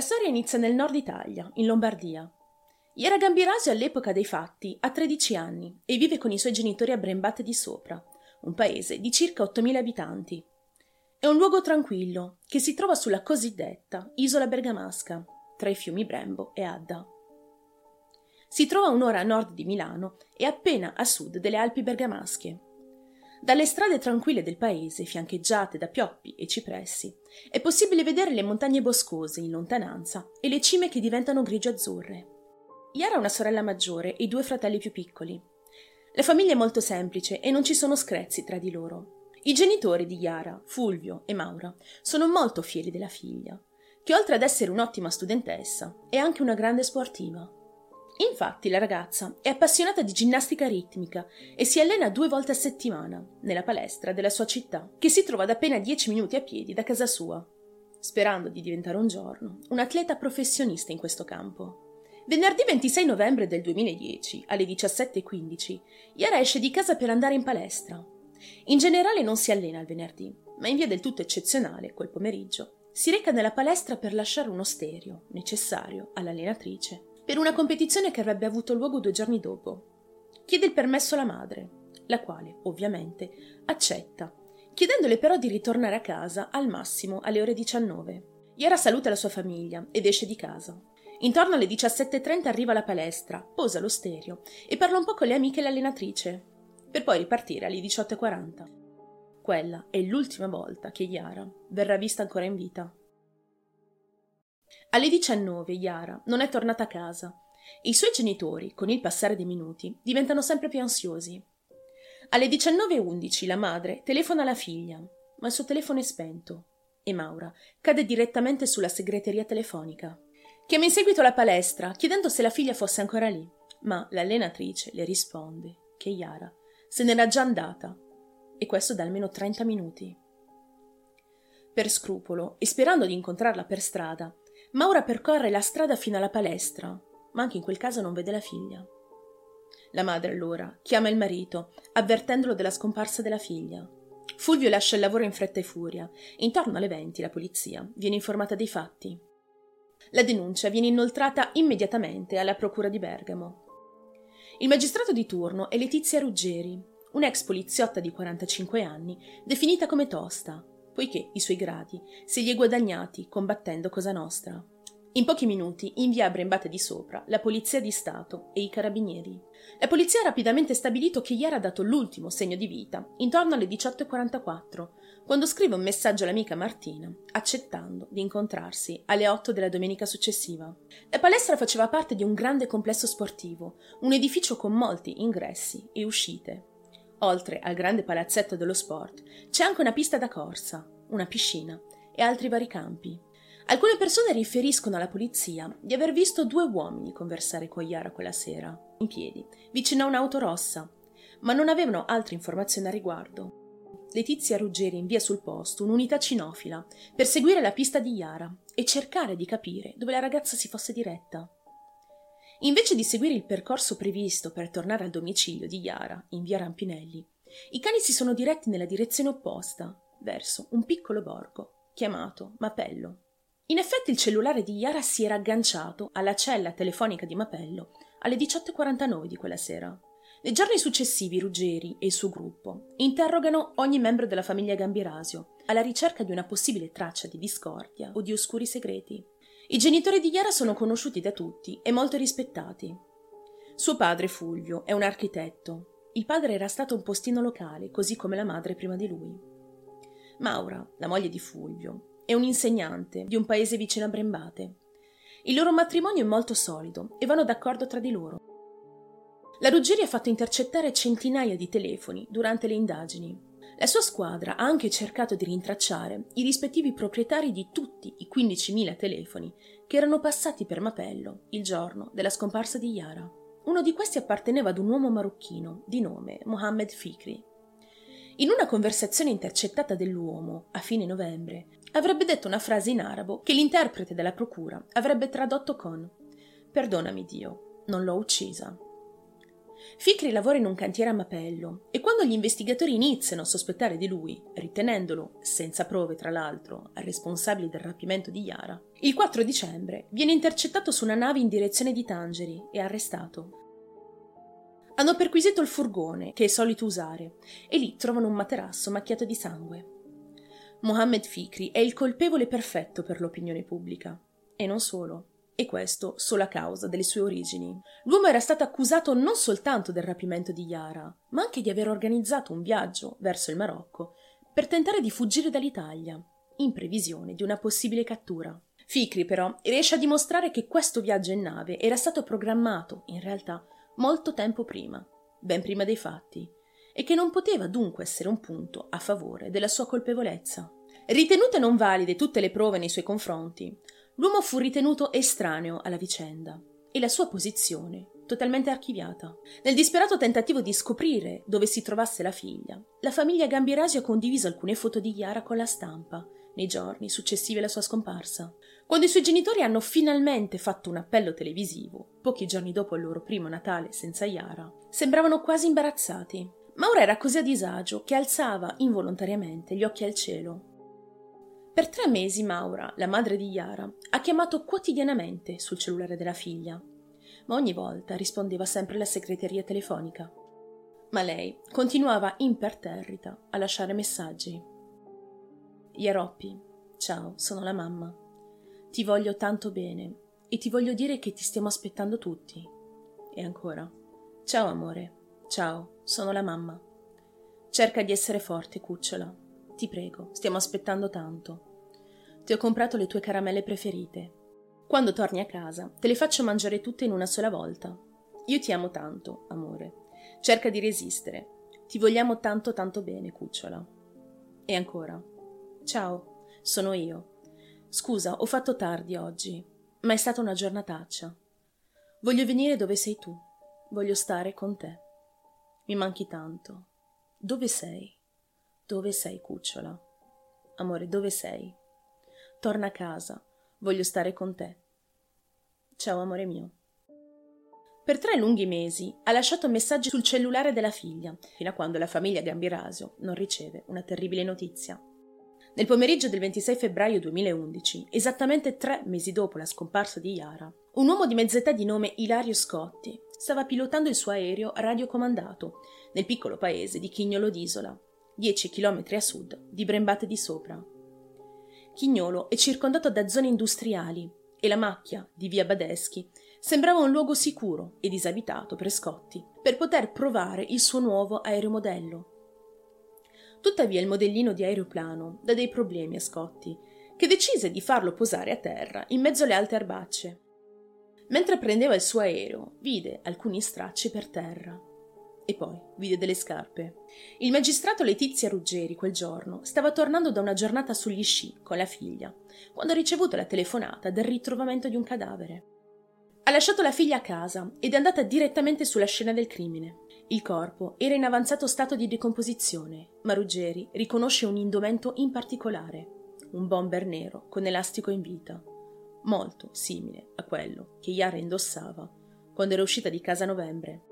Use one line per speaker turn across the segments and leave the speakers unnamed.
La storia inizia nel nord Italia, in Lombardia. Iera Gambirasio all'epoca dei fatti ha 13 anni e vive con i suoi genitori a Brembate di Sopra, un paese di circa 8.000 abitanti. È un luogo tranquillo che si trova sulla cosiddetta isola bergamasca, tra i fiumi Brembo e Adda. Si trova un'ora a nord di Milano e appena a sud delle Alpi bergamasche. Dalle strade tranquille del paese, fiancheggiate da pioppi e cipressi, è possibile vedere le montagne boscose in lontananza e le cime che diventano grigio-azzurre. Iara ha una sorella maggiore e due fratelli più piccoli. La famiglia è molto semplice e non ci sono screzi tra di loro. I genitori di Iara, Fulvio e Maura, sono molto fieri della figlia, che oltre ad essere un'ottima studentessa, è anche una grande sportiva. Infatti la ragazza è appassionata di ginnastica ritmica e si allena due volte a settimana nella palestra della sua città, che si trova ad appena dieci minuti a piedi da casa sua, sperando di diventare un giorno un atleta professionista in questo campo. Venerdì 26 novembre del 2010, alle 17.15, Yara esce di casa per andare in palestra. In generale non si allena il venerdì, ma in via del tutto eccezionale, quel pomeriggio, si reca nella palestra per lasciare uno stereo, necessario all'allenatrice, per una competizione che avrebbe avuto luogo due giorni dopo. Chiede il permesso alla madre, la quale, ovviamente, accetta, chiedendole però di ritornare a casa al massimo alle ore 19. Yara saluta la sua famiglia ed esce di casa. Intorno alle 17.30 arriva alla palestra, posa lo stereo e parla un po' con le amiche e l'allenatrice, per poi ripartire alle 18.40. Quella è l'ultima volta che Yara verrà vista ancora in vita. Alle 19 Yara non è tornata a casa i suoi genitori, con il passare dei minuti, diventano sempre più ansiosi. Alle 19.11 la madre telefona alla figlia, ma il suo telefono è spento e Maura cade direttamente sulla segreteria telefonica. Chiama in seguito la palestra, chiedendo se la figlia fosse ancora lì, ma l'allenatrice le risponde che Yara se n'era già andata, e questo da almeno 30 minuti. Per scrupolo, e sperando di incontrarla per strada, Maura percorre la strada fino alla palestra, ma anche in quel caso non vede la figlia. La madre allora chiama il marito, avvertendolo della scomparsa della figlia. Fulvio lascia il lavoro in fretta e furia. Intorno alle 20 la polizia viene informata dei fatti. La denuncia viene inoltrata immediatamente alla Procura di Bergamo. Il magistrato di turno è Letizia Ruggeri, un'ex poliziotta di 45 anni, definita come tosta, poiché i suoi gradi se li è guadagnati combattendo Cosa Nostra. In pochi minuti invia a Brembate di sopra la Polizia di Stato e i Carabinieri. La polizia ha rapidamente stabilito che Iara ha dato l'ultimo segno di vita, intorno alle 18.44, quando scrive un messaggio all'amica Martina, accettando di incontrarsi alle 8 della domenica successiva. La palestra faceva parte di un grande complesso sportivo, un edificio con molti ingressi e uscite. Oltre al grande palazzetto dello sport, c'è anche una pista da corsa, una piscina e altri vari campi. Alcune persone riferiscono alla polizia di aver visto due uomini conversare con Yara quella sera, in piedi, vicino a un'auto rossa, ma non avevano altre informazioni a riguardo. Letizia Ruggeri invia sul posto un'unità cinofila per seguire la pista di Yara e cercare di capire dove la ragazza si fosse diretta. Invece di seguire il percorso previsto per tornare al domicilio di Yara in via Rampinelli, i cani si sono diretti nella direzione opposta, verso un piccolo borgo chiamato Mapello. In effetti il cellulare di Yara si era agganciato alla cella telefonica di Mapello alle 18.49 di quella sera. Nei giorni successivi Ruggeri e il suo gruppo interrogano ogni membro della famiglia Gambirasio alla ricerca di una possibile traccia di discordia o di oscuri segreti. I genitori di Yara sono conosciuti da tutti e molto rispettati. Suo padre Fulvio è un architetto. Il padre era stato un postino locale, così come la madre prima di lui. Maura, la moglie di Fulvio, è un insegnante di un paese vicino a Brembate. Il loro matrimonio è molto solido e vanno d'accordo tra di loro. La Ruggeri ha fatto intercettare centinaia di telefoni durante le indagini. La sua squadra ha anche cercato di rintracciare i rispettivi proprietari di tutti i 15.000 telefoni che erano passati per Mapello il giorno della scomparsa di Yara. Uno di questi apparteneva ad un uomo marocchino di nome Mohammed Fikri. In una conversazione intercettata dell'uomo a fine novembre, avrebbe detto una frase in arabo che l'interprete della procura avrebbe tradotto con Perdonami Dio, non l'ho uccisa. Ficri lavora in un cantiere a Mapello e quando gli investigatori iniziano a sospettare di lui, ritenendolo, senza prove tra l'altro, responsabile del rapimento di Yara, il 4 dicembre viene intercettato su una nave in direzione di Tangeri e arrestato. Hanno perquisito il furgone che è solito usare e lì trovano un materasso macchiato di sangue. Mohammed Fikri è il colpevole perfetto per l'opinione pubblica. E non solo. E questo solo a causa delle sue origini. L'uomo era stato accusato non soltanto del rapimento di Yara, ma anche di aver organizzato un viaggio verso il Marocco per tentare di fuggire dall'Italia, in previsione di una possibile cattura. Fikri, però, riesce a dimostrare che questo viaggio in nave era stato programmato, in realtà, molto tempo prima, ben prima dei fatti, e che non poteva dunque essere un punto a favore della sua colpevolezza. Ritenute non valide tutte le prove nei suoi confronti, l'uomo fu ritenuto estraneo alla vicenda e la sua posizione totalmente archiviata. Nel disperato tentativo di scoprire dove si trovasse la figlia, la famiglia Gambirasi ha condiviso alcune foto di Chiara con la stampa nei giorni successivi alla sua scomparsa. Quando i suoi genitori hanno finalmente fatto un appello televisivo, pochi giorni dopo il loro primo Natale senza Yara, sembravano quasi imbarazzati. Maura era così a disagio che alzava involontariamente gli occhi al cielo. Per tre mesi Maura, la madre di Yara, ha chiamato quotidianamente sul cellulare della figlia, ma ogni volta rispondeva sempre la segreteria telefonica. Ma lei continuava imperterrita a lasciare messaggi. Yaroppi, ciao, sono la mamma. Ti voglio tanto bene e ti voglio dire che ti stiamo aspettando tutti. E ancora, ciao amore, ciao, sono la mamma. Cerca di essere forte, cucciola. Ti prego, stiamo aspettando tanto. Ti ho comprato le tue caramelle preferite. Quando torni a casa, te le faccio mangiare tutte in una sola volta. Io ti amo tanto, amore. Cerca di resistere. Ti vogliamo tanto tanto bene, cucciola. E ancora. Ciao, sono io. Scusa, ho fatto tardi oggi, ma è stata una giornataccia. Voglio venire dove sei tu. Voglio stare con te. Mi manchi tanto. Dove sei? Dove sei, cucciola? Amore, dove sei? Torna a casa. Voglio stare con te. Ciao, amore mio. Per tre lunghi mesi ha lasciato messaggi sul cellulare della figlia, fino a quando la famiglia Gambirasio non riceve una terribile notizia. Nel pomeriggio del 26 febbraio 2011, esattamente tre mesi dopo la scomparsa di Yara, un uomo di mezz'età di nome Ilario Scotti stava pilotando il suo aereo radiocomandato nel piccolo paese di Chignolo d'Isola, 10 km a sud di Brembate di Sopra. Chignolo è circondato da zone industriali e la macchia di via Badeschi sembrava un luogo sicuro e disabitato per Scotti per poter provare il suo nuovo aeromodello. Tuttavia il modellino di aeroplano dà dei problemi a Scotti, che decise di farlo posare a terra in mezzo alle alte erbacce. Mentre prendeva il suo aereo, vide alcuni stracci per terra e poi vide delle scarpe. Il magistrato Letizia Ruggeri quel giorno stava tornando da una giornata sugli sci con la figlia, quando ha ricevuto la telefonata del ritrovamento di un cadavere. Ha lasciato la figlia a casa ed è andata direttamente sulla scena del crimine. Il corpo era in avanzato stato di decomposizione, ma Ruggeri riconosce un indumento in particolare, un bomber nero con elastico in vita, molto simile a quello che Yara indossava quando era uscita di casa a novembre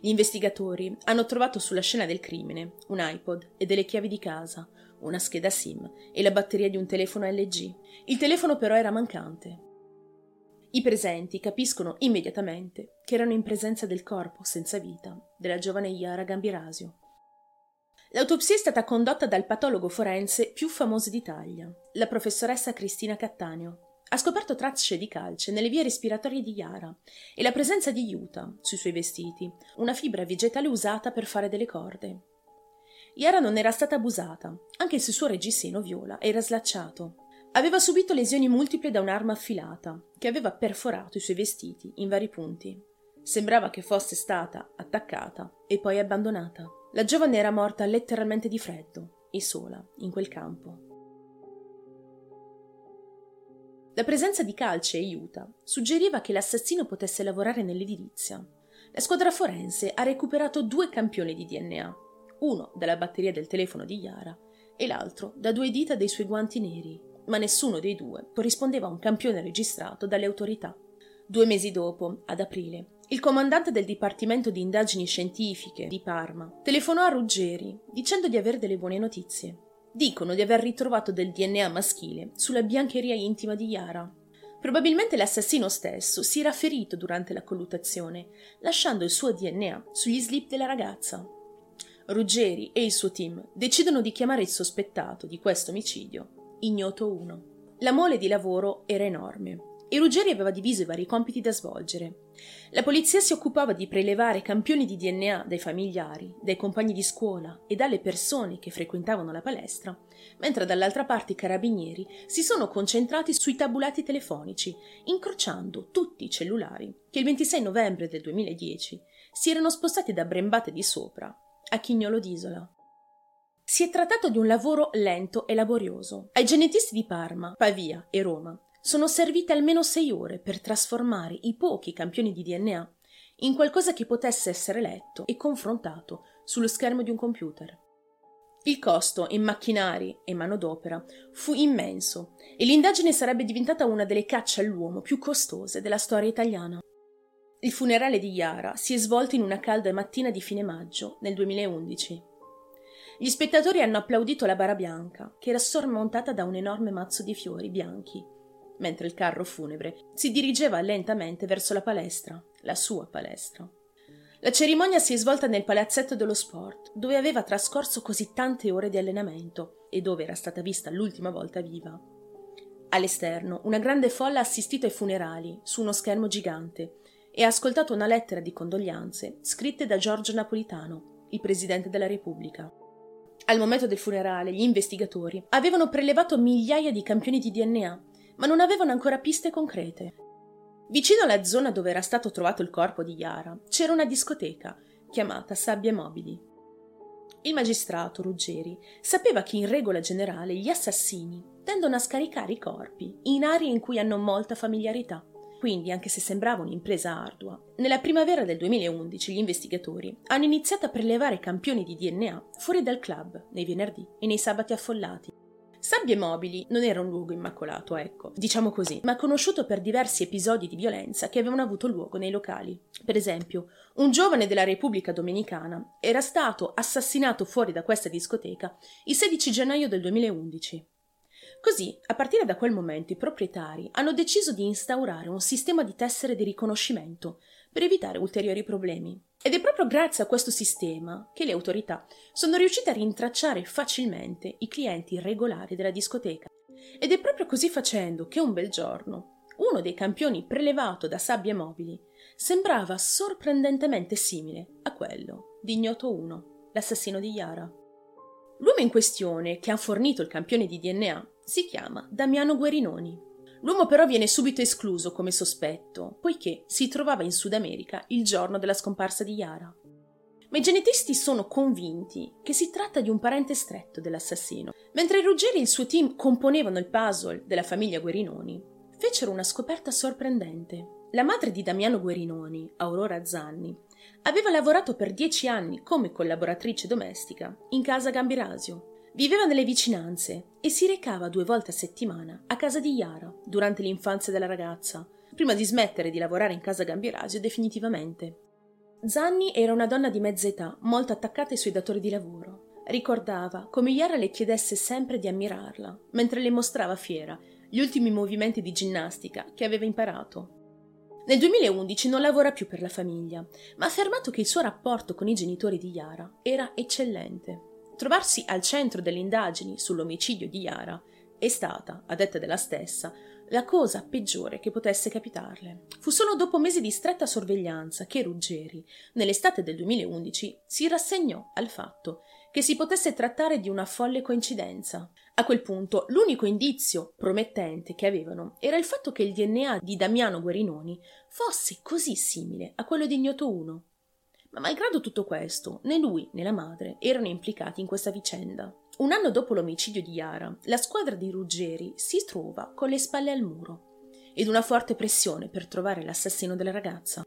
gli investigatori hanno trovato sulla scena del crimine un iPod e delle chiavi di casa, una scheda SIM e la batteria di un telefono LG. Il telefono però era mancante. I presenti capiscono immediatamente che erano in presenza del corpo senza vita della giovane Yara Gambirasio. L'autopsia è stata condotta dal patologo forense più famoso d'Italia, la professoressa Cristina Cattaneo, ha scoperto tracce di calce nelle vie respiratorie di Yara e la presenza di Yuta sui suoi vestiti, una fibra vegetale usata per fare delle corde. Yara non era stata abusata, anche se il suo reggiseno viola era slacciato. Aveva subito lesioni multiple da un'arma affilata, che aveva perforato i suoi vestiti in vari punti. Sembrava che fosse stata attaccata e poi abbandonata. La giovane era morta letteralmente di freddo e sola in quel campo. La presenza di calce e aiuta suggeriva che l'assassino potesse lavorare nell'edilizia. La squadra forense ha recuperato due campioni di DNA, uno dalla batteria del telefono di Yara e l'altro da due dita dei suoi guanti neri, ma nessuno dei due corrispondeva a un campione registrato dalle autorità. Due mesi dopo, ad aprile, il comandante del Dipartimento di Indagini Scientifiche di Parma telefonò a Ruggeri dicendo di avere delle buone notizie. Dicono di aver ritrovato del DNA maschile sulla biancheria intima di Yara. Probabilmente l'assassino stesso si era ferito durante la colluttazione, lasciando il suo DNA sugli slip della ragazza. Ruggeri e il suo team decidono di chiamare il sospettato di questo omicidio, Ignoto 1. La mole di lavoro era enorme e Ruggeri aveva diviso i vari compiti da svolgere. La polizia si occupava di prelevare campioni di DNA dai familiari, dai compagni di scuola e dalle persone che frequentavano la palestra, mentre dall'altra parte i carabinieri si sono concentrati sui tabulati telefonici, incrociando tutti i cellulari che il 26 novembre del 2010 si erano spostati da Brembate di Sopra a Chignolo d'Isola. Si è trattato di un lavoro lento e laborioso. Ai genetisti di Parma, Pavia e Roma sono servite almeno sei ore per trasformare i pochi campioni di DNA in qualcosa che potesse essere letto e confrontato sullo schermo di un computer. Il costo in macchinari e manodopera fu immenso e l'indagine sarebbe diventata una delle cacce all'uomo più costose della storia italiana. Il funerale di Yara si è svolto in una calda mattina di fine maggio nel 2011. Gli spettatori hanno applaudito la bara bianca, che era sormontata da un enorme mazzo di fiori bianchi mentre il carro funebre si dirigeva lentamente verso la palestra, la sua palestra. La cerimonia si è svolta nel palazzetto dello sport, dove aveva trascorso così tante ore di allenamento e dove era stata vista l'ultima volta viva. All'esterno, una grande folla ha assistito ai funerali su uno schermo gigante e ha ascoltato una lettera di condoglianze scritte da Giorgio Napolitano, il presidente della Repubblica. Al momento del funerale, gli investigatori avevano prelevato migliaia di campioni di DNA ma non avevano ancora piste concrete. Vicino alla zona dove era stato trovato il corpo di Yara c'era una discoteca chiamata Sabbie Mobili. Il magistrato Ruggeri sapeva che in regola generale gli assassini tendono a scaricare i corpi in aree in cui hanno molta familiarità. Quindi, anche se sembrava un'impresa ardua, nella primavera del 2011 gli investigatori hanno iniziato a prelevare campioni di DNA fuori dal club, nei venerdì e nei sabati affollati, Sabbie Mobili non era un luogo immacolato, ecco, diciamo così, ma conosciuto per diversi episodi di violenza che avevano avuto luogo nei locali. Per esempio, un giovane della Repubblica Dominicana era stato assassinato fuori da questa discoteca il 16 gennaio del 2011. Così, a partire da quel momento, i proprietari hanno deciso di instaurare un sistema di tessere di riconoscimento per evitare ulteriori problemi. Ed è proprio grazie a questo sistema che le autorità sono riuscite a rintracciare facilmente i clienti regolari della discoteca. Ed è proprio così facendo che un bel giorno uno dei campioni prelevato da sabbie mobili sembrava sorprendentemente simile a quello di Ignoto 1, l'assassino di Yara. L'uomo in questione che ha fornito il campione di DNA si chiama Damiano Guerinoni L'uomo però viene subito escluso come sospetto, poiché si trovava in Sud America il giorno della scomparsa di Yara. Ma i genetisti sono convinti che si tratta di un parente stretto dell'assassino. Mentre Ruggeri e il suo team componevano il puzzle della famiglia Guerinoni, fecero una scoperta sorprendente. La madre di Damiano Guerinoni, Aurora Zanni, aveva lavorato per dieci anni come collaboratrice domestica in casa Gambirasio Viveva nelle vicinanze e si recava due volte a settimana a casa di Yara durante l'infanzia della ragazza, prima di smettere di lavorare in casa Gambirasio definitivamente. Zanni era una donna di mezza età, molto attaccata ai suoi datori di lavoro. Ricordava come Yara le chiedesse sempre di ammirarla, mentre le mostrava fiera gli ultimi movimenti di ginnastica che aveva imparato. Nel 2011 non lavora più per la famiglia, ma ha affermato che il suo rapporto con i genitori di Yara era eccellente. Trovarsi al centro delle indagini sull'omicidio di Yara è stata, a detta della stessa, la cosa peggiore che potesse capitarle. Fu solo dopo mesi di stretta sorveglianza che Ruggeri, nell'estate del 2011, si rassegnò al fatto che si potesse trattare di una folle coincidenza. A quel punto l'unico indizio promettente che avevano era il fatto che il DNA di Damiano Guerinoni fosse così simile a quello di Ignoto 1 ma malgrado tutto questo, né lui né la madre erano implicati in questa vicenda. Un anno dopo l'omicidio di Yara, la squadra di Ruggeri si trova con le spalle al muro ed una forte pressione per trovare l'assassino della ragazza.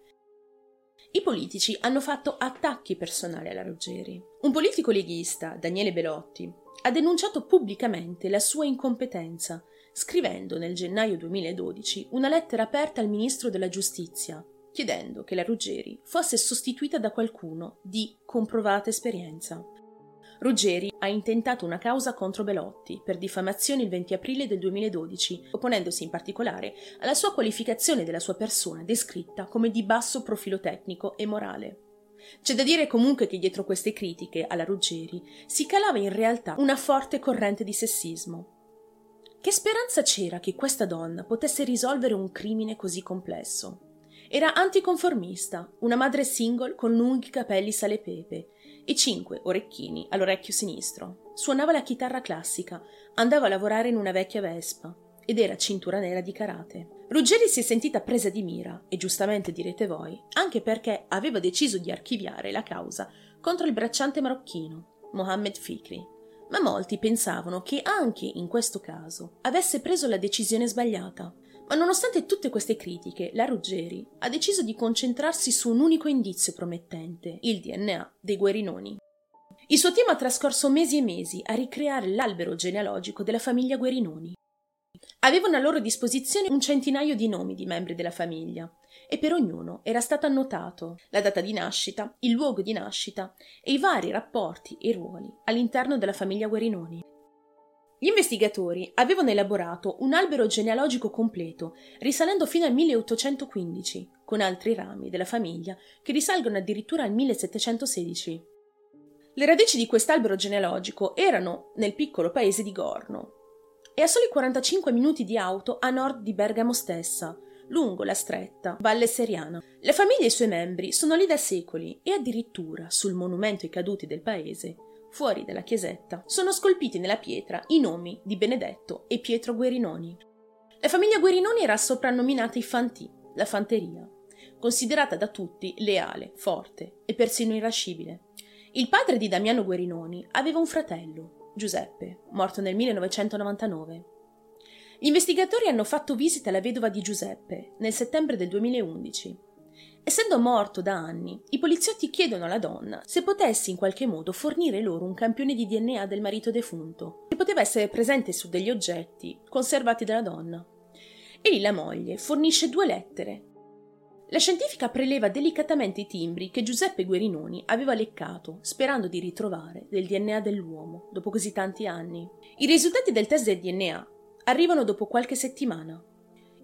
I politici hanno fatto attacchi personali alla Ruggeri. Un politico leghista, Daniele Belotti, ha denunciato pubblicamente la sua incompetenza, scrivendo nel gennaio 2012 una lettera aperta al ministro della giustizia, chiedendo che la Ruggeri fosse sostituita da qualcuno di comprovata esperienza. Ruggeri ha intentato una causa contro Belotti per diffamazione il 20 aprile del 2012, opponendosi in particolare alla sua qualificazione della sua persona descritta come di basso profilo tecnico e morale. C'è da dire comunque che dietro queste critiche alla Ruggeri si calava in realtà una forte corrente di sessismo. Che speranza c'era che questa donna potesse risolvere un crimine così complesso? Era anticonformista, una madre single con lunghi capelli sale pepe e cinque orecchini all'orecchio sinistro. Suonava la chitarra classica, andava a lavorare in una vecchia Vespa ed era cintura nera di karate. Ruggeri si è sentita presa di mira, e giustamente direte voi, anche perché aveva deciso di archiviare la causa contro il bracciante marocchino, Mohammed Fikri. Ma molti pensavano che anche in questo caso avesse preso la decisione sbagliata. Ma nonostante tutte queste critiche, la Ruggeri ha deciso di concentrarsi su un unico indizio promettente, il DNA dei Guerinoni. Il suo team ha trascorso mesi e mesi a ricreare l'albero genealogico della famiglia Guerinoni. Avevano a loro disposizione un centinaio di nomi di membri della famiglia e per ognuno era stato annotato la data di nascita, il luogo di nascita e i vari rapporti e ruoli all'interno della famiglia Guerinoni. Gli investigatori avevano elaborato un albero genealogico completo risalendo fino al 1815, con altri rami della famiglia che risalgono addirittura al 1716. Le radici di quest'albero genealogico erano nel piccolo paese di Gorno, e a soli 45 minuti di auto a nord di Bergamo stessa, lungo la stretta Valle Seriana. La famiglia e i suoi membri sono lì da secoli e addirittura sul monumento ai caduti del paese, fuori dalla chiesetta, sono scolpiti nella pietra i nomi di Benedetto e Pietro Guerinoni. La famiglia Guerinoni era soprannominata i Fantì, la fanteria, considerata da tutti leale, forte e persino irascibile. Il padre di Damiano Guerinoni aveva un fratello, Giuseppe, morto nel 1999. Gli investigatori hanno fatto visita alla vedova di Giuseppe nel settembre del 2011. Essendo morto da anni, i poliziotti chiedono alla donna se potesse in qualche modo fornire loro un campione di DNA del marito defunto, che poteva essere presente su degli oggetti conservati dalla donna. E la moglie fornisce due lettere la scientifica preleva delicatamente i timbri che Giuseppe Guerinoni aveva leccato, sperando di ritrovare del DNA dell'uomo dopo così tanti anni. I risultati del test del DNA arrivano dopo qualche settimana.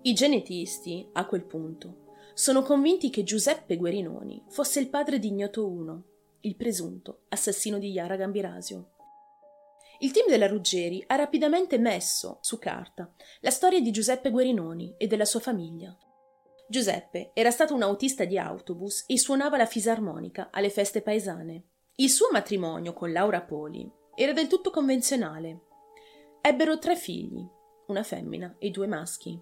I genetisti, a quel punto, sono convinti che Giuseppe Guerinoni fosse il padre di Ignoto I, il presunto assassino di Yara Gambirasio. Il team della Ruggeri ha rapidamente messo su carta la storia di Giuseppe Guerinoni e della sua famiglia Giuseppe era stato un autista di autobus e suonava la fisarmonica alle feste paesane. Il suo matrimonio con Laura Poli era del tutto convenzionale. Ebbero tre figli, una femmina e due maschi.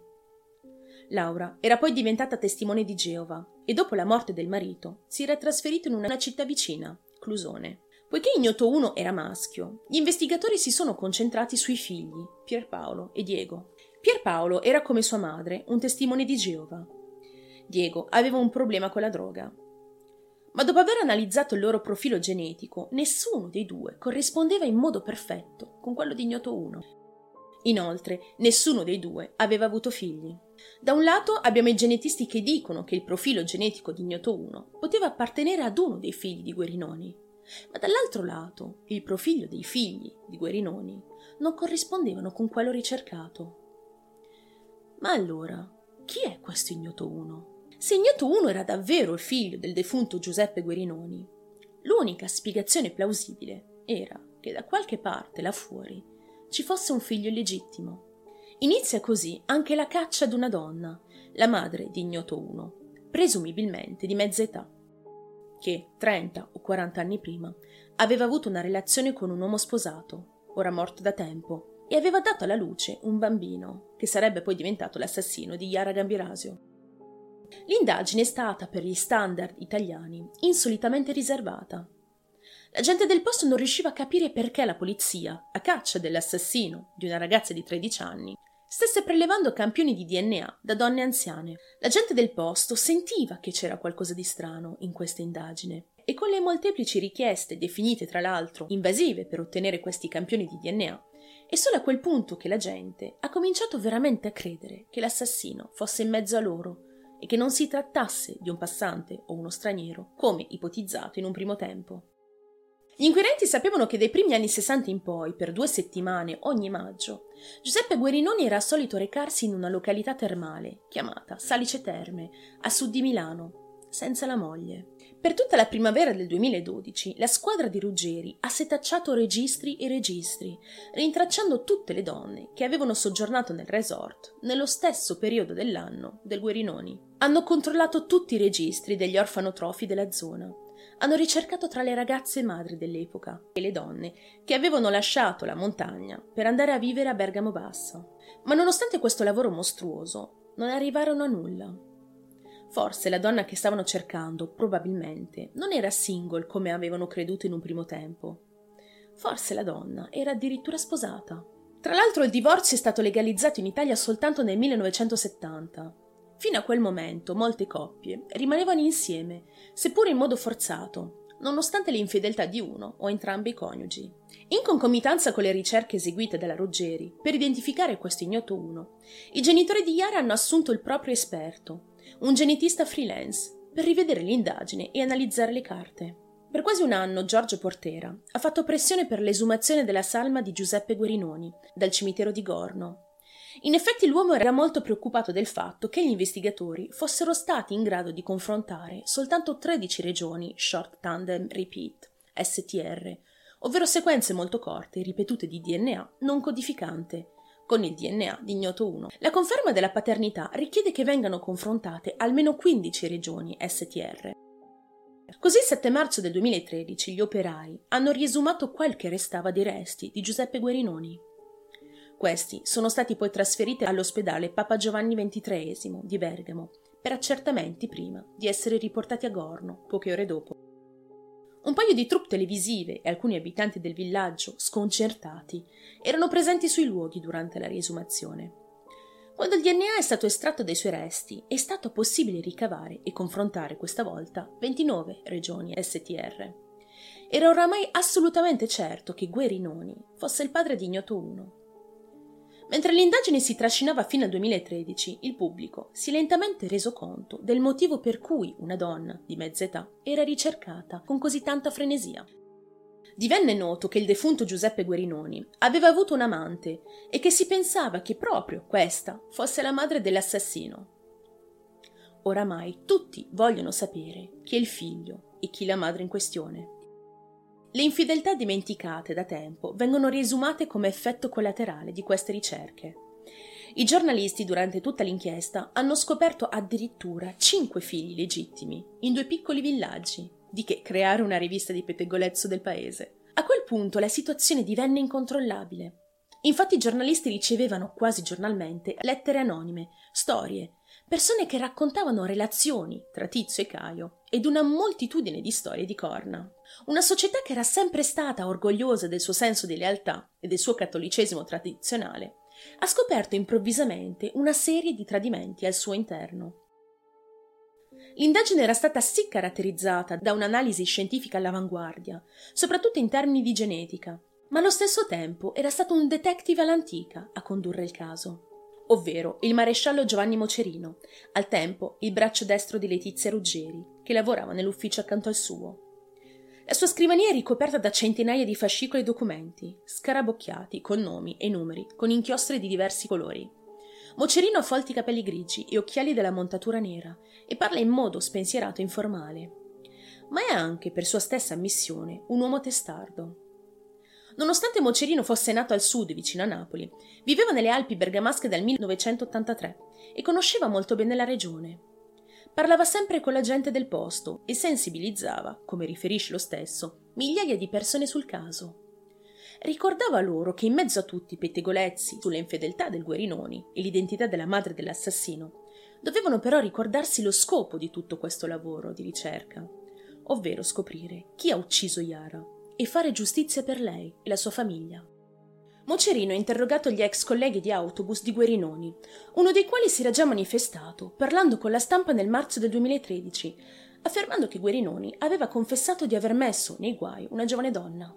Laura era poi diventata testimone di Geova e dopo la morte del marito si era trasferita in una città vicina, Clusone. Poiché Ignoto 1 era maschio, gli investigatori si sono concentrati sui figli, Pierpaolo e Diego. Pierpaolo era come sua madre un testimone di Geova Diego aveva un problema con la droga. Ma dopo aver analizzato il loro profilo genetico, nessuno dei due corrispondeva in modo perfetto con quello di Ignoto 1. Inoltre, nessuno dei due aveva avuto figli. Da un lato abbiamo i genetisti che dicono che il profilo genetico di Ignoto 1 poteva appartenere ad uno dei figli di Guerinoni, ma dall'altro lato il profilo dei figli di Guerinoni non corrispondevano con quello ricercato. Ma allora, chi è questo Ignoto 1? Se Ignoto 1 era davvero il figlio del defunto Giuseppe Guerinoni, l'unica spiegazione plausibile era che da qualche parte là fuori ci fosse un figlio illegittimo. Inizia così anche la caccia ad una donna, la madre di Ignoto 1, presumibilmente di mezza età, che 30 o 40 anni prima aveva avuto una relazione con un uomo sposato, ora morto da tempo, e aveva dato alla luce un bambino, che sarebbe poi diventato l'assassino di Yara Gambirasio. L'indagine è stata, per gli standard italiani, insolitamente riservata. La gente del posto non riusciva a capire perché la polizia, a caccia dell'assassino di una ragazza di 13 anni, stesse prelevando campioni di DNA da donne anziane. La gente del posto sentiva che c'era qualcosa di strano in questa indagine e con le molteplici richieste, definite tra l'altro invasive per ottenere questi campioni di DNA, è solo a quel punto che la gente ha cominciato veramente a credere che l'assassino fosse in mezzo a loro e che non si trattasse di un passante o uno straniero, come ipotizzato in un primo tempo. Gli inquirenti sapevano che dai primi anni 60 in poi, per due settimane ogni maggio, Giuseppe Guerinoni era solito recarsi in una località termale chiamata Salice Terme, a sud di Milano, senza la moglie. Per tutta la primavera del 2012 la squadra di Ruggeri ha setacciato registri e registri, rintracciando tutte le donne che avevano soggiornato nel resort nello stesso periodo dell'anno del Guerinoni. Hanno controllato tutti i registri degli orfanotrofi della zona. Hanno ricercato tra le ragazze madri dell'epoca e le donne che avevano lasciato la montagna per andare a vivere a Bergamo Bassa. Ma nonostante questo lavoro mostruoso, non arrivarono a nulla. Forse la donna che stavano cercando, probabilmente, non era single come avevano creduto in un primo tempo. Forse la donna era addirittura sposata. Tra l'altro il divorzio è stato legalizzato in Italia soltanto nel 1970. Fino a quel momento molte coppie rimanevano insieme, seppur in modo forzato, nonostante l'infedeltà di uno o entrambi i coniugi. In concomitanza con le ricerche eseguite dalla Ruggeri per identificare questo ignoto uno, i genitori di Yara hanno assunto il proprio esperto, un genetista freelance, per rivedere l'indagine e analizzare le carte. Per quasi un anno Giorgio Portera ha fatto pressione per l'esumazione della salma di Giuseppe Guerinoni dal cimitero di Gorno. In effetti l'uomo era molto preoccupato del fatto che gli investigatori fossero stati in grado di confrontare soltanto 13 regioni Short Tandem Repeat, STR, ovvero sequenze molto corte ripetute di DNA non codificante, con il DNA di ignoto 1. La conferma della paternità richiede che vengano confrontate almeno 15 regioni STR. Così il 7 marzo del 2013 gli operai hanno riesumato quel che restava dei resti di Giuseppe Guerinoni. Questi sono stati poi trasferiti all'ospedale Papa Giovanni XXIII di Bergamo per accertamenti prima di essere riportati a Gorno poche ore dopo. Un paio di troupe televisive e alcuni abitanti del villaggio, sconcertati, erano presenti sui luoghi durante la riesumazione. Quando il DNA è stato estratto dai suoi resti, è stato possibile ricavare e confrontare questa volta 29 regioni STR. Era oramai assolutamente certo che Guerinoni fosse il padre di Ignoto 1 Mentre l'indagine si trascinava fino al 2013, il pubblico si è lentamente reso conto del motivo per cui una donna di mezza età era ricercata con così tanta frenesia. Divenne noto che il defunto Giuseppe Guerinoni aveva avuto un amante e che si pensava che proprio questa fosse la madre dell'assassino. Oramai tutti vogliono sapere chi è il figlio e chi la madre in questione. Le infedeltà dimenticate da tempo vengono riesumate come effetto collaterale di queste ricerche. I giornalisti durante tutta l'inchiesta hanno scoperto addirittura cinque figli legittimi in due piccoli villaggi, di che creare una rivista di pettegolezzo del paese. A quel punto la situazione divenne incontrollabile. Infatti i giornalisti ricevevano quasi giornalmente lettere anonime, storie, persone che raccontavano relazioni tra Tizio e Caio ed una moltitudine di storie di corna. Una società che era sempre stata orgogliosa del suo senso di lealtà e del suo cattolicesimo tradizionale, ha scoperto improvvisamente una serie di tradimenti al suo interno. L'indagine era stata sì caratterizzata da un'analisi scientifica all'avanguardia, soprattutto in termini di genetica, ma allo stesso tempo era stato un detective all'antica a condurre il caso ovvero il maresciallo Giovanni Mocerino, al tempo il braccio destro di Letizia Ruggeri, che lavorava nell'ufficio accanto al suo. La sua scrivania è ricoperta da centinaia di fascicoli e documenti, scarabocchiati, con nomi e numeri, con inchiostri di diversi colori. Mocerino ha folti capelli grigi e occhiali della montatura nera e parla in modo spensierato e informale. Ma è anche, per sua stessa ammissione, un uomo testardo. Nonostante Mocerino fosse nato al sud, vicino a Napoli, viveva nelle Alpi bergamasche dal 1983 e conosceva molto bene la regione. Parlava sempre con la gente del posto e sensibilizzava, come riferisce lo stesso, migliaia di persone sul caso. Ricordava loro che in mezzo a tutti i pettegolezzi sulle infedeltà del Guerinoni e l'identità della madre dell'assassino, dovevano però ricordarsi lo scopo di tutto questo lavoro di ricerca, ovvero scoprire chi ha ucciso Yara e fare giustizia per lei e la sua famiglia. Mocerino ha interrogato gli ex colleghi di autobus di Guerinoni, uno dei quali si era già manifestato, parlando con la stampa nel marzo del 2013, affermando che Guerinoni aveva confessato di aver messo nei guai una giovane donna.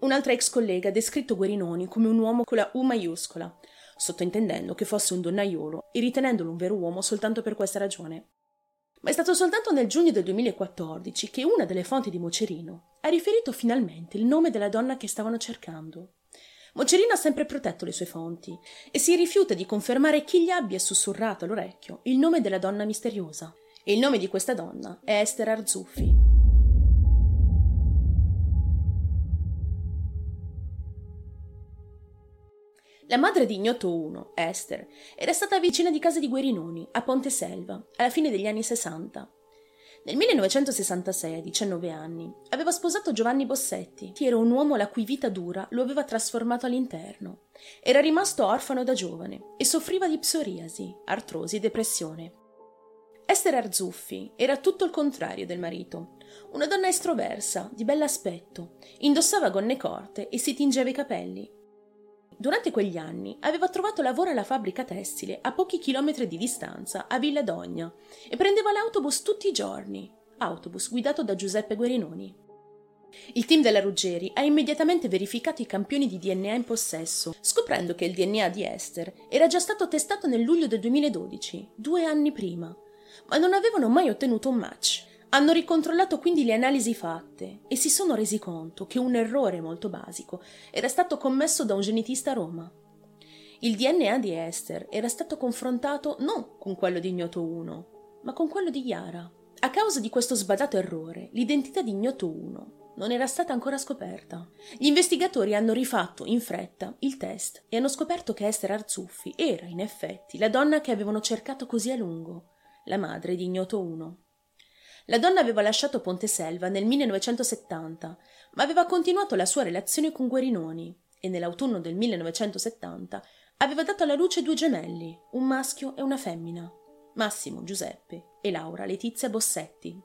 Un'altra ex collega ha descritto Guerinoni come un uomo con la U maiuscola, sottointendendo che fosse un donnaiolo e ritenendolo un vero uomo soltanto per questa ragione. Ma è stato soltanto nel giugno del 2014 che una delle fonti di Mocerino ha riferito finalmente il nome della donna che stavano cercando. Mocerino ha sempre protetto le sue fonti e si rifiuta di confermare chi gli abbia sussurrato all'orecchio il nome della donna misteriosa. E il nome di questa donna è Esther Arzuffi. La madre di Ignoto I, Esther, era stata vicina di casa di Guerinoni, a Ponte Selva, alla fine degli anni 60. Nel 1966, a 19 anni, aveva sposato Giovanni Bossetti, che era un uomo la cui vita dura lo aveva trasformato all'interno. Era rimasto orfano da giovane e soffriva di psoriasi, artrosi e depressione. Esther Arzuffi era tutto il contrario del marito. Una donna estroversa, di bell'aspetto, indossava gonne corte e si tingeva i capelli, Durante quegli anni aveva trovato lavoro alla fabbrica tessile a pochi chilometri di distanza a Villa Dogna e prendeva l'autobus tutti i giorni, autobus guidato da Giuseppe Guerinoni. Il team della Ruggeri ha immediatamente verificato i campioni di DNA in possesso, scoprendo che il DNA di Esther era già stato testato nel luglio del 2012, due anni prima, ma non avevano mai ottenuto un match. Hanno ricontrollato quindi le analisi fatte e si sono resi conto che un errore molto basico era stato commesso da un genetista a Roma. Il DNA di Esther era stato confrontato non con quello di Ignoto 1, ma con quello di Yara. A causa di questo sbadato errore, l'identità di Ignoto 1 non era stata ancora scoperta. Gli investigatori hanno rifatto in fretta il test e hanno scoperto che Esther Arzuffi era in effetti la donna che avevano cercato così a lungo, la madre di Ignoto 1. La donna aveva lasciato Ponteselva nel 1970, ma aveva continuato la sua relazione con Guerinoni e nell'autunno del 1970 aveva dato alla luce due gemelli, un maschio e una femmina, Massimo Giuseppe e Laura Letizia Bossetti.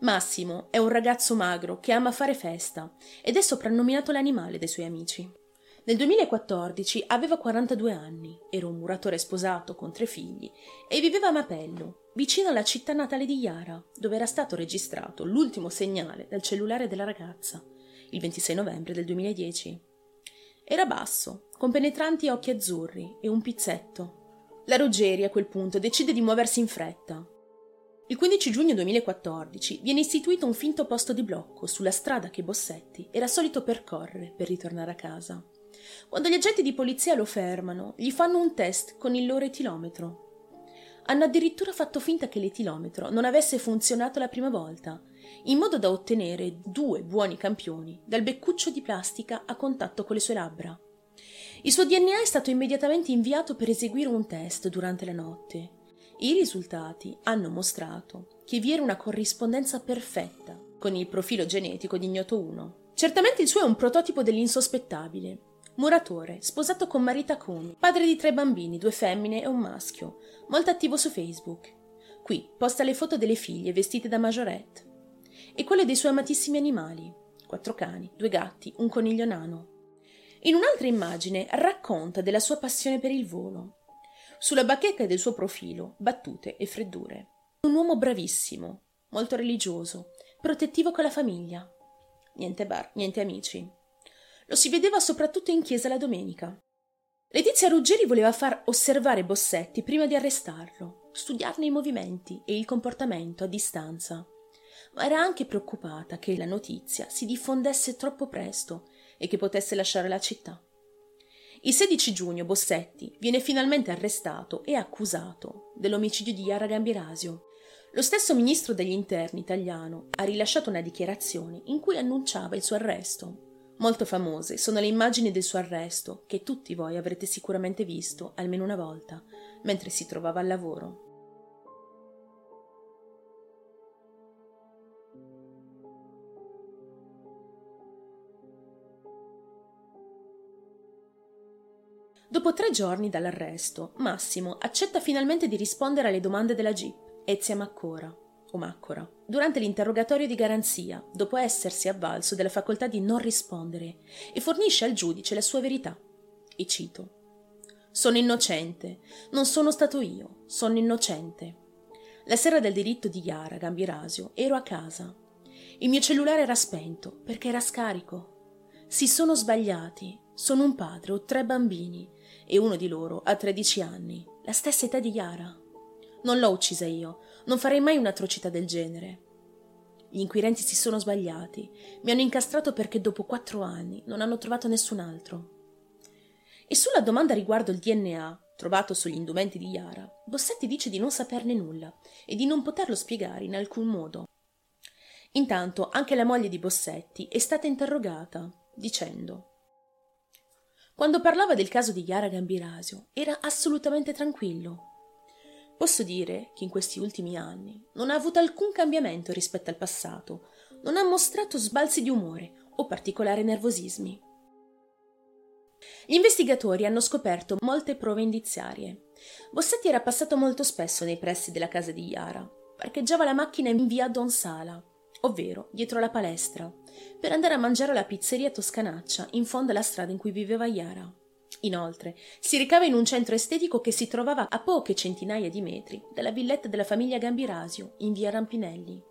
Massimo è un ragazzo magro che ama fare festa ed è soprannominato l'animale dei suoi amici. Nel 2014 aveva 42 anni, era un muratore sposato con tre figli e viveva a Mapello, vicino alla città natale di Yara, dove era stato registrato l'ultimo segnale dal cellulare della ragazza, il 26 novembre del 2010. Era basso, con penetranti occhi azzurri e un pizzetto. La Ruggeri a quel punto decide di muoversi in fretta. Il 15 giugno 2014 viene istituito un finto posto di blocco sulla strada che Bossetti era solito percorrere per ritornare a casa. Quando gli agenti di polizia lo fermano, gli fanno un test con il loro etilometro. Hanno addirittura fatto finta che l'etilometro non avesse funzionato la prima volta, in modo da ottenere due buoni campioni dal beccuccio di plastica a contatto con le sue labbra. Il suo DNA è stato immediatamente inviato per eseguire un test durante la notte. I risultati hanno mostrato che vi era una corrispondenza perfetta con il profilo genetico di Ignoto 1. Certamente il suo è un prototipo dell'insospettabile, muratore, sposato con Marita Kumi, padre di tre bambini, due femmine e un maschio, molto attivo su Facebook. Qui posta le foto delle figlie vestite da majorette e quelle dei suoi amatissimi animali, quattro cani, due gatti, un coniglio nano. In un'altra immagine racconta della sua passione per il volo. Sulla bacheca del suo profilo, battute e freddure. Un uomo bravissimo, molto religioso, protettivo con la famiglia. Niente bar, niente amici. Lo si vedeva soprattutto in chiesa la domenica. Letizia Ruggeri voleva far osservare Bossetti prima di arrestarlo, studiarne i movimenti e il comportamento a distanza, ma era anche preoccupata che la notizia si diffondesse troppo presto e che potesse lasciare la città. Il 16 giugno Bossetti viene finalmente arrestato e accusato dell'omicidio di Yara Gambirasio. Lo stesso ministro degli interni italiano ha rilasciato una dichiarazione in cui annunciava il suo arresto. Molto famose sono le immagini del suo arresto, che tutti voi avrete sicuramente visto almeno una volta, mentre si trovava al lavoro. Dopo tre giorni dall'arresto, Massimo accetta finalmente di rispondere alle domande della Jeep, Ezia Maccora o Maccora, durante l'interrogatorio di garanzia, dopo essersi avvalso della facoltà di non rispondere, e fornisce al giudice la sua verità. E cito: Sono innocente, non sono stato io, sono innocente. La sera del diritto di Yara Gambirasio ero a casa. Il mio cellulare era spento perché era scarico. Si sono sbagliati. Sono un padre, ho tre bambini e uno di loro ha 13 anni, la stessa età di Yara. Non l'ho uccisa io, non farei mai un'atrocità del genere. Gli inquirenti si sono sbagliati, mi hanno incastrato perché dopo quattro anni non hanno trovato nessun altro. E sulla domanda riguardo il DNA, trovato sugli indumenti di Yara, Bossetti dice di non saperne nulla e di non poterlo spiegare in alcun modo. Intanto anche la moglie di Bossetti è stata interrogata, dicendo quando parlava del caso di Yara Gambirasio era assolutamente tranquillo. Posso dire che in questi ultimi anni non ha avuto alcun cambiamento rispetto al passato, non ha mostrato sbalzi di umore o particolari nervosismi. Gli investigatori hanno scoperto molte prove indiziarie. Bossetti era passato molto spesso nei pressi della casa di Yara. Parcheggiava la macchina in via Don Sala, ovvero dietro la palestra, per andare a mangiare alla pizzeria Toscanaccia in fondo alla strada in cui viveva Yara. Inoltre, si recava in un centro estetico che si trovava a poche centinaia di metri dalla villetta della famiglia Gambirasio, in via Rampinelli.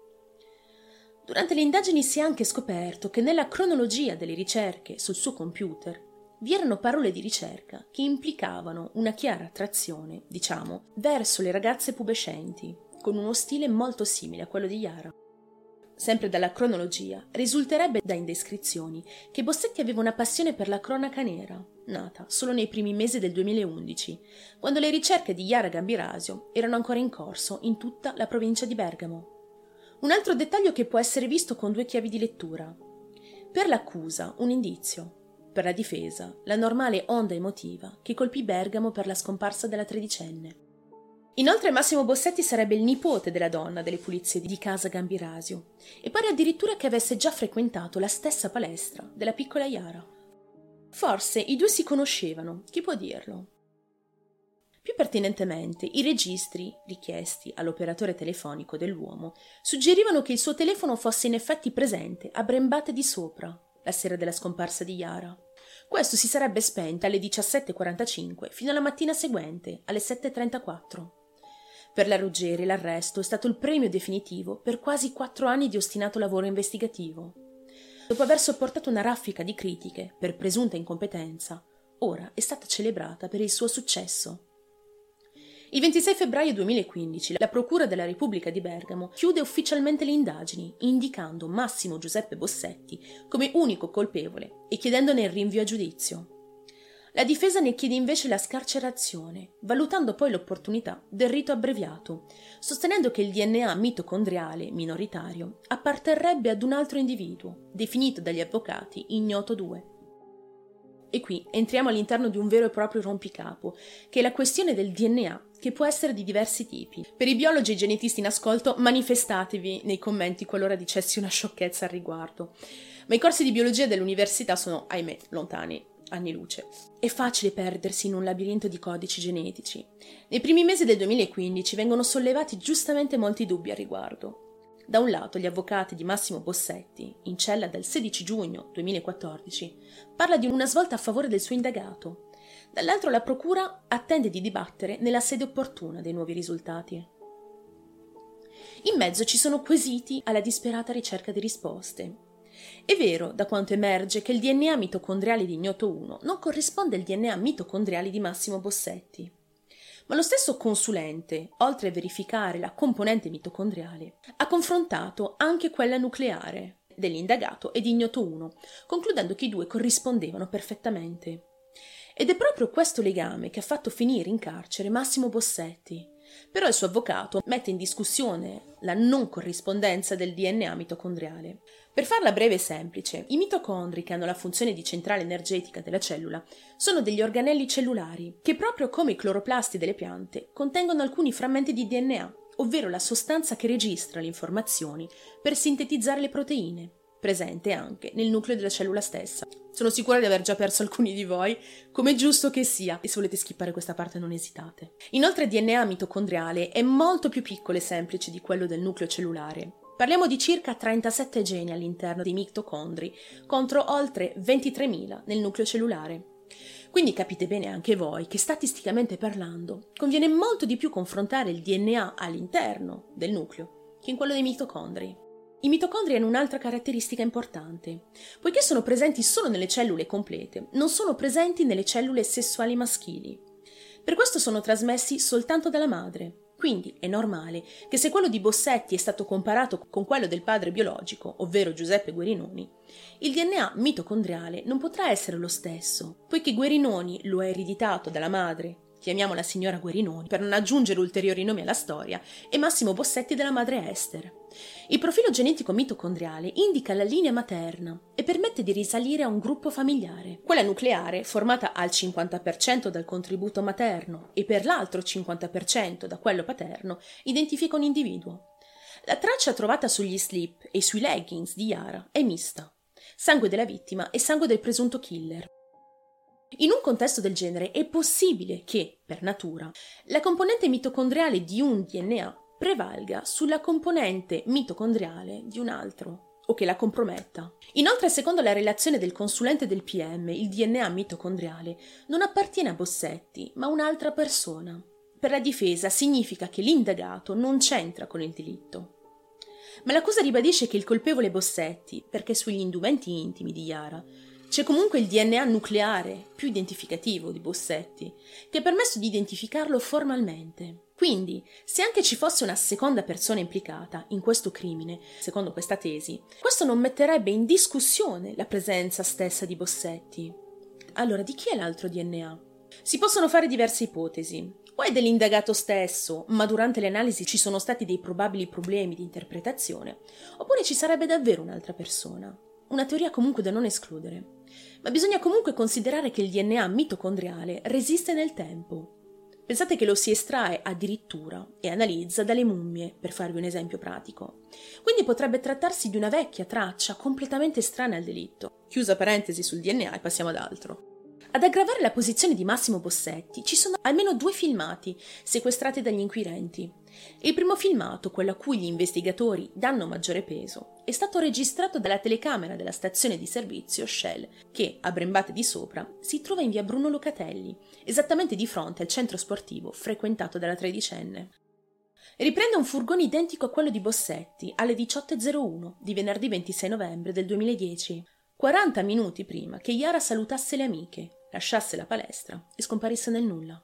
Durante le indagini si è anche scoperto che nella cronologia delle ricerche sul suo computer vi erano parole di ricerca che implicavano una chiara attrazione, diciamo, verso le ragazze pubescenti, con uno stile molto simile a quello di Yara. Sempre dalla cronologia, risulterebbe da indescrizioni che Bossetti aveva una passione per la cronaca nera, nata solo nei primi mesi del 2011, quando le ricerche di Yara Gambirasio erano ancora in corso in tutta la provincia di Bergamo. Un altro dettaglio che può essere visto con due chiavi di lettura. Per l'accusa, un indizio. Per la difesa, la normale onda emotiva che colpì Bergamo per la scomparsa della tredicenne. Inoltre Massimo Bossetti sarebbe il nipote della donna delle pulizie di casa Gambirasio e pare addirittura che avesse già frequentato la stessa palestra della piccola Iara. Forse i due si conoscevano, chi può dirlo? Più pertinentemente, i registri richiesti all'operatore telefonico dell'uomo suggerivano che il suo telefono fosse in effetti presente a Brembate di sopra, la sera della scomparsa di Iara. Questo si sarebbe spento alle 17.45 fino alla mattina seguente, alle 7.34. Per la Ruggeri l'arresto è stato il premio definitivo per quasi quattro anni di ostinato lavoro investigativo. Dopo aver sopportato una raffica di critiche per presunta incompetenza, ora è stata celebrata per il suo successo. Il 26 febbraio 2015 la Procura della Repubblica di Bergamo chiude ufficialmente le indagini, indicando Massimo Giuseppe Bossetti come unico colpevole e chiedendone il rinvio a giudizio. La difesa ne chiede invece la scarcerazione, valutando poi l'opportunità del rito abbreviato, sostenendo che il DNA mitocondriale minoritario apparterrebbe ad un altro individuo, definito dagli avvocati ignoto 2. E qui entriamo all'interno di un vero e proprio rompicapo, che è la questione del DNA, che può essere di diversi tipi. Per i biologi e i genetisti in ascolto, manifestatevi nei commenti qualora dicessi una sciocchezza al riguardo. Ma i corsi di biologia dell'università sono, ahimè, lontani anni luce. È facile perdersi in un labirinto di codici genetici. Nei primi mesi del 2015 vengono sollevati giustamente molti dubbi a riguardo. Da un lato gli avvocati di Massimo Bossetti, in cella del 16 giugno 2014, parla di una svolta a favore del suo indagato. Dall'altro la procura attende di dibattere nella sede opportuna dei nuovi risultati. In mezzo ci sono quesiti alla disperata ricerca di risposte, è vero, da quanto emerge, che il DNA mitocondriale di Ignoto 1 non corrisponde al DNA mitocondriale di Massimo Bossetti. Ma lo stesso consulente, oltre a verificare la componente mitocondriale, ha confrontato anche quella nucleare dell'indagato e di Ignoto 1, concludendo che i due corrispondevano perfettamente. Ed è proprio questo legame che ha fatto finire in carcere Massimo Bossetti, però il suo avvocato mette in discussione la non corrispondenza del DNA mitocondriale. Per farla breve e semplice, i mitocondri, che hanno la funzione di centrale energetica della cellula, sono degli organelli cellulari che, proprio come i cloroplasti delle piante, contengono alcuni frammenti di DNA, ovvero la sostanza che registra le informazioni per sintetizzare le proteine, presente anche nel nucleo della cellula stessa. Sono sicura di aver già perso alcuni di voi, come giusto che sia, e se volete skippare questa parte non esitate. Inoltre il DNA mitocondriale è molto più piccolo e semplice di quello del nucleo cellulare. Parliamo di circa 37 geni all'interno dei mitocondri, contro oltre 23.000 nel nucleo cellulare. Quindi capite bene anche voi che statisticamente parlando conviene molto di più confrontare il DNA all'interno del nucleo che in quello dei mitocondri. I mitocondri hanno un'altra caratteristica importante. Poiché sono presenti solo nelle cellule complete, non sono presenti nelle cellule sessuali maschili. Per questo sono trasmessi soltanto dalla madre. Quindi è normale che se quello di Bossetti è stato comparato con quello del padre biologico, ovvero Giuseppe Guerinoni, il DNA mitocondriale non potrà essere lo stesso, poiché Guerinoni lo ha ereditato dalla madre, chiamiamola signora Guerinoni per non aggiungere ulteriori nomi alla storia, e Massimo Bossetti della madre Esther. Il profilo genetico mitocondriale indica la linea materna e permette di risalire a un gruppo familiare. Quella nucleare, formata al 50% dal contributo materno e per l'altro 50% da quello paterno, identifica un individuo. La traccia trovata sugli slip e sui leggings di Yara è mista. Sangue della vittima e sangue del presunto killer. In un contesto del genere è possibile che, per natura, la componente mitocondriale di un DNA prevalga sulla componente mitocondriale di un altro o che la comprometta. Inoltre, secondo la relazione del consulente del PM, il DNA mitocondriale non appartiene a Bossetti, ma a un'altra persona. Per la difesa significa che l'indagato non c'entra con il delitto. Ma l'accusa ribadisce che il colpevole Bossetti, perché sugli indumenti intimi di Yara c'è comunque il DNA nucleare, più identificativo di Bossetti, che ha permesso di identificarlo formalmente. Quindi, se anche ci fosse una seconda persona implicata in questo crimine, secondo questa tesi, questo non metterebbe in discussione la presenza stessa di Bossetti. Allora, di chi è l'altro DNA? Si possono fare diverse ipotesi. O è dell'indagato stesso, ma durante le analisi ci sono stati dei probabili problemi di interpretazione, oppure ci sarebbe davvero un'altra persona. Una teoria comunque da non escludere. Ma bisogna comunque considerare che il DNA mitocondriale resiste nel tempo. Pensate che lo si estrae addirittura e analizza dalle mummie, per farvi un esempio pratico. Quindi potrebbe trattarsi di una vecchia traccia completamente estranea al delitto. Chiusa parentesi sul DNA e passiamo ad altro. Ad aggravare la posizione di Massimo Bossetti ci sono almeno due filmati sequestrati dagli inquirenti. Il primo filmato, quello a cui gli investigatori danno maggiore peso, è stato registrato dalla telecamera della stazione di servizio Shell, che, a Brembate di Sopra, si trova in via Bruno Locatelli, esattamente di fronte al centro sportivo frequentato dalla tredicenne. Riprende un furgone identico a quello di Bossetti alle 18.01 di venerdì 26 novembre del 2010, 40 minuti prima che Yara salutasse le amiche lasciasse la palestra e scomparisse nel nulla.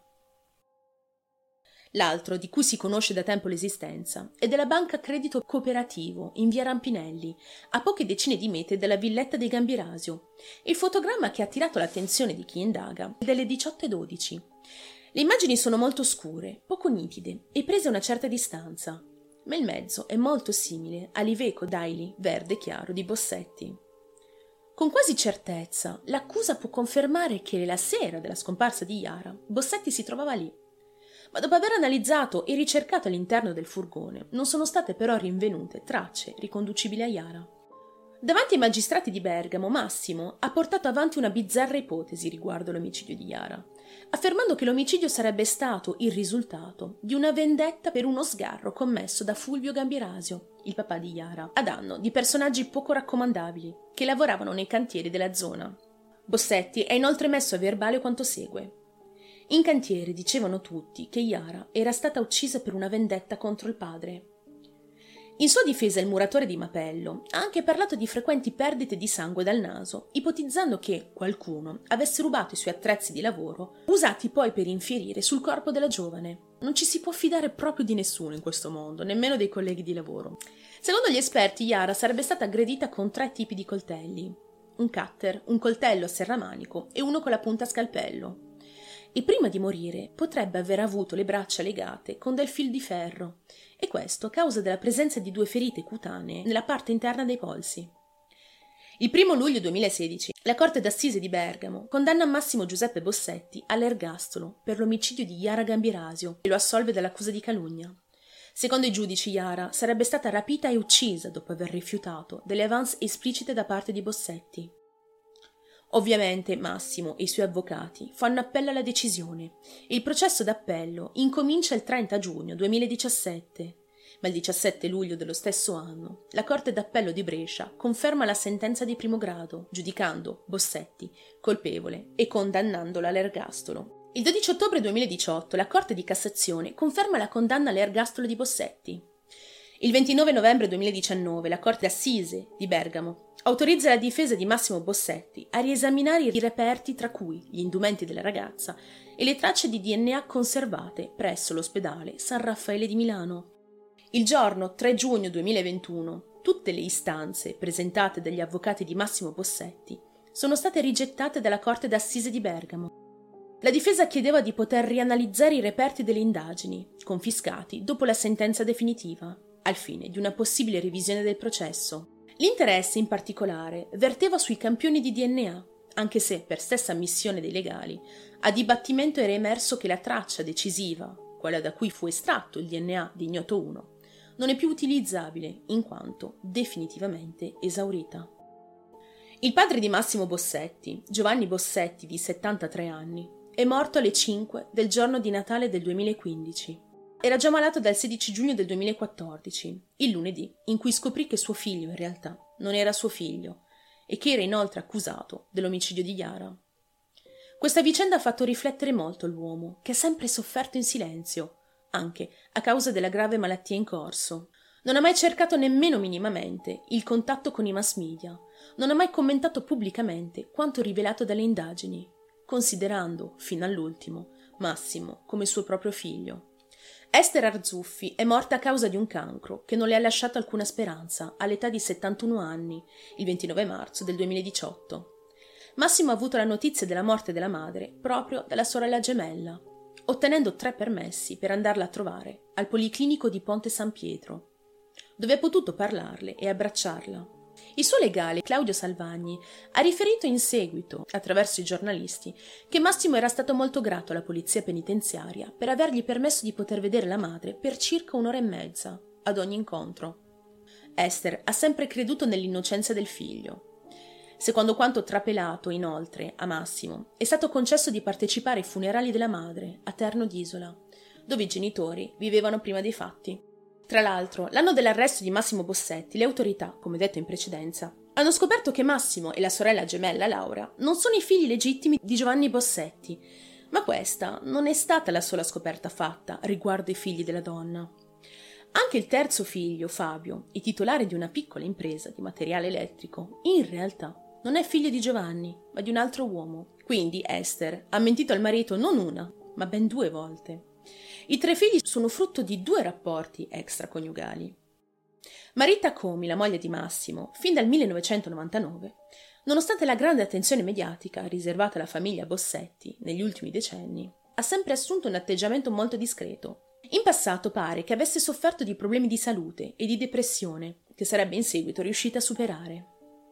L'altro, di cui si conosce da tempo l'esistenza, è della banca credito cooperativo in via Rampinelli, a poche decine di metri dalla villetta dei Gambirasio. Il fotogramma che ha attirato l'attenzione di chi indaga è delle 18.12. Le immagini sono molto scure, poco nitide e prese a una certa distanza, ma il mezzo è molto simile all'Iveco Daily verde chiaro di Bossetti. Con quasi certezza, l'accusa può confermare che la sera della scomparsa di Yara, Bossetti si trovava lì. Ma dopo aver analizzato e ricercato all'interno del furgone, non sono state però rinvenute tracce riconducibili a Yara. Davanti ai magistrati di Bergamo, Massimo ha portato avanti una bizzarra ipotesi riguardo l'omicidio di Yara, affermando che l'omicidio sarebbe stato il risultato di una vendetta per uno sgarro commesso da Fulvio Gambirasio, il papà di Yara, a danno di personaggi poco raccomandabili che lavoravano nei cantieri della zona. Bossetti è inoltre messo a verbale quanto segue. In cantiere dicevano tutti che Yara era stata uccisa per una vendetta contro il padre. In sua difesa il muratore di Mapello ha anche parlato di frequenti perdite di sangue dal naso, ipotizzando che qualcuno avesse rubato i suoi attrezzi di lavoro, usati poi per infierire sul corpo della giovane. Non ci si può fidare proprio di nessuno in questo mondo, nemmeno dei colleghi di lavoro. Secondo gli esperti, Yara sarebbe stata aggredita con tre tipi di coltelli: un cutter, un coltello a serramanico e uno con la punta a scalpello. E prima di morire potrebbe aver avuto le braccia legate con del fil di ferro, e questo a causa della presenza di due ferite cutanee nella parte interna dei polsi. Il primo luglio 2016 la Corte d'Assise di Bergamo condanna Massimo Giuseppe Bossetti all'ergastolo per l'omicidio di Yara Gambirasio e lo assolve dall'accusa di calunnia. Secondo i giudici Yara sarebbe stata rapita e uccisa dopo aver rifiutato delle avance esplicite da parte di Bossetti. Ovviamente Massimo e i suoi avvocati fanno appello alla decisione il processo d'appello incomincia il 30 giugno 2017 ma il 17 luglio dello stesso anno la Corte d'Appello di Brescia conferma la sentenza di primo grado, giudicando Bossetti colpevole e condannandola all'ergastolo. Il 12 ottobre 2018 la Corte di Cassazione conferma la condanna all'ergastolo di Bossetti. Il 29 novembre 2019 la Corte d'Assise di Bergamo autorizza la difesa di Massimo Bossetti a riesaminare i reperti tra cui gli indumenti della ragazza e le tracce di DNA conservate presso l'ospedale San Raffaele di Milano. Il giorno 3 giugno 2021 tutte le istanze presentate dagli avvocati di Massimo Bossetti sono state rigettate dalla Corte d'Assise di Bergamo. La difesa chiedeva di poter rianalizzare i reperti delle indagini, confiscati dopo la sentenza definitiva, al fine di una possibile revisione del processo. L'interesse, in particolare, verteva sui campioni di DNA, anche se, per stessa ammissione dei legali, a dibattimento era emerso che la traccia decisiva, quella da cui fu estratto il DNA di Ignoto 1, non è più utilizzabile in quanto definitivamente esaurita. Il padre di Massimo Bossetti, Giovanni Bossetti, di 73 anni, è morto alle 5 del giorno di Natale del 2015. Era già malato dal 16 giugno del 2014, il lunedì, in cui scoprì che suo figlio in realtà non era suo figlio e che era inoltre accusato dell'omicidio di Yara. Questa vicenda ha fatto riflettere molto l'uomo, che ha sempre sofferto in silenzio, anche a causa della grave malattia in corso. Non ha mai cercato nemmeno minimamente il contatto con i mass media, non ha mai commentato pubblicamente quanto rivelato dalle indagini, considerando, fino all'ultimo, Massimo come suo proprio figlio. Esther Arzuffi è morta a causa di un cancro che non le ha lasciato alcuna speranza all'età di 71 anni, il 29 marzo del 2018. Massimo ha avuto la notizia della morte della madre proprio dalla sorella gemella, ottenendo tre permessi per andarla a trovare al Policlinico di Ponte San Pietro, dove ha potuto parlarle e abbracciarla. Il suo legale, Claudio Salvagni, ha riferito in seguito, attraverso i giornalisti, che Massimo era stato molto grato alla polizia penitenziaria per avergli permesso di poter vedere la madre per circa un'ora e mezza, ad ogni incontro. Esther ha sempre creduto nell'innocenza del figlio Secondo quanto trapelato, inoltre, a Massimo, è stato concesso di partecipare ai funerali della madre a Terno d'Isola, dove i genitori vivevano prima dei fatti. Tra l'altro, l'anno dell'arresto di Massimo Bossetti, le autorità, come detto in precedenza, hanno scoperto che Massimo e la sorella gemella Laura non sono i figli legittimi di Giovanni Bossetti, ma questa non è stata la sola scoperta fatta riguardo i figli della donna. Anche il terzo figlio, Fabio, il titolare di una piccola impresa di materiale elettrico, in realtà non è figlio di Giovanni, ma di un altro uomo. Quindi Esther ha mentito al marito non una, ma ben due volte. I tre figli sono frutto di due rapporti extraconiugali. Marita Comi, la moglie di Massimo, fin dal 1999, nonostante la grande attenzione mediatica riservata alla famiglia Bossetti negli ultimi decenni, ha sempre assunto un atteggiamento molto discreto. In passato pare che avesse sofferto di problemi di salute e di depressione, che sarebbe in seguito riuscita a superare.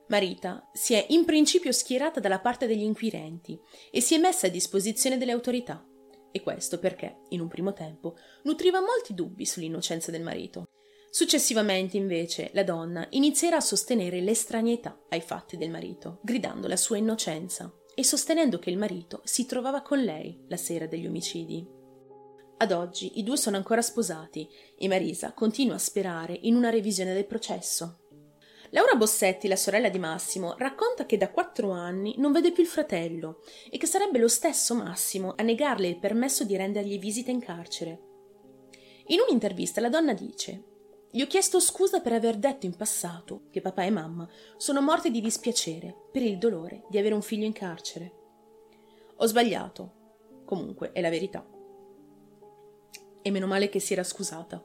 Marita si è in principio schierata dalla parte degli inquirenti e si è messa a disposizione delle autorità. E questo perché, in un primo tempo, nutriva molti dubbi sull'innocenza del marito. Successivamente, invece, la donna inizierà a sostenere l'estraneità ai fatti del marito, gridando la sua innocenza e sostenendo che il marito si trovava con lei la sera degli omicidi. Ad oggi i due sono ancora sposati e Marisa continua a sperare in una revisione del processo. Laura Bossetti, la sorella di Massimo, racconta che da quattro anni non vede più il fratello e che sarebbe lo stesso Massimo a negarle il permesso di rendergli visita in carcere. In un'intervista la donna dice gli ho chiesto scusa per aver detto in passato che papà e mamma sono morti di dispiacere per il dolore di avere un figlio in carcere. Ho sbagliato. Comunque è la verità. E meno male che si era scusata.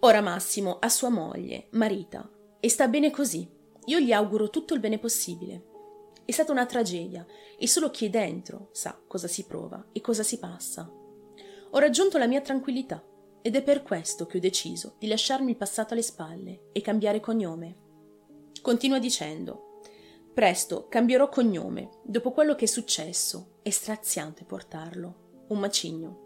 Ora Massimo ha sua moglie, Marita, e sta bene così. Io gli auguro tutto il bene possibile. È stata una tragedia e solo chi è dentro sa cosa si prova e cosa si passa. Ho raggiunto la mia tranquillità ed è per questo che ho deciso di lasciarmi il passato alle spalle e cambiare cognome. Continua dicendo: Presto cambierò cognome, dopo quello che è successo. È straziante portarlo. Un macigno.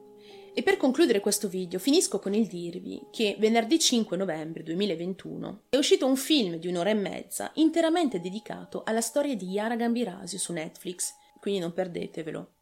E per concludere questo video finisco con il dirvi che venerdì 5 novembre 2021 è uscito un film di un'ora e mezza interamente dedicato alla storia di Yara Gambirasio su Netflix, quindi non perdetevelo.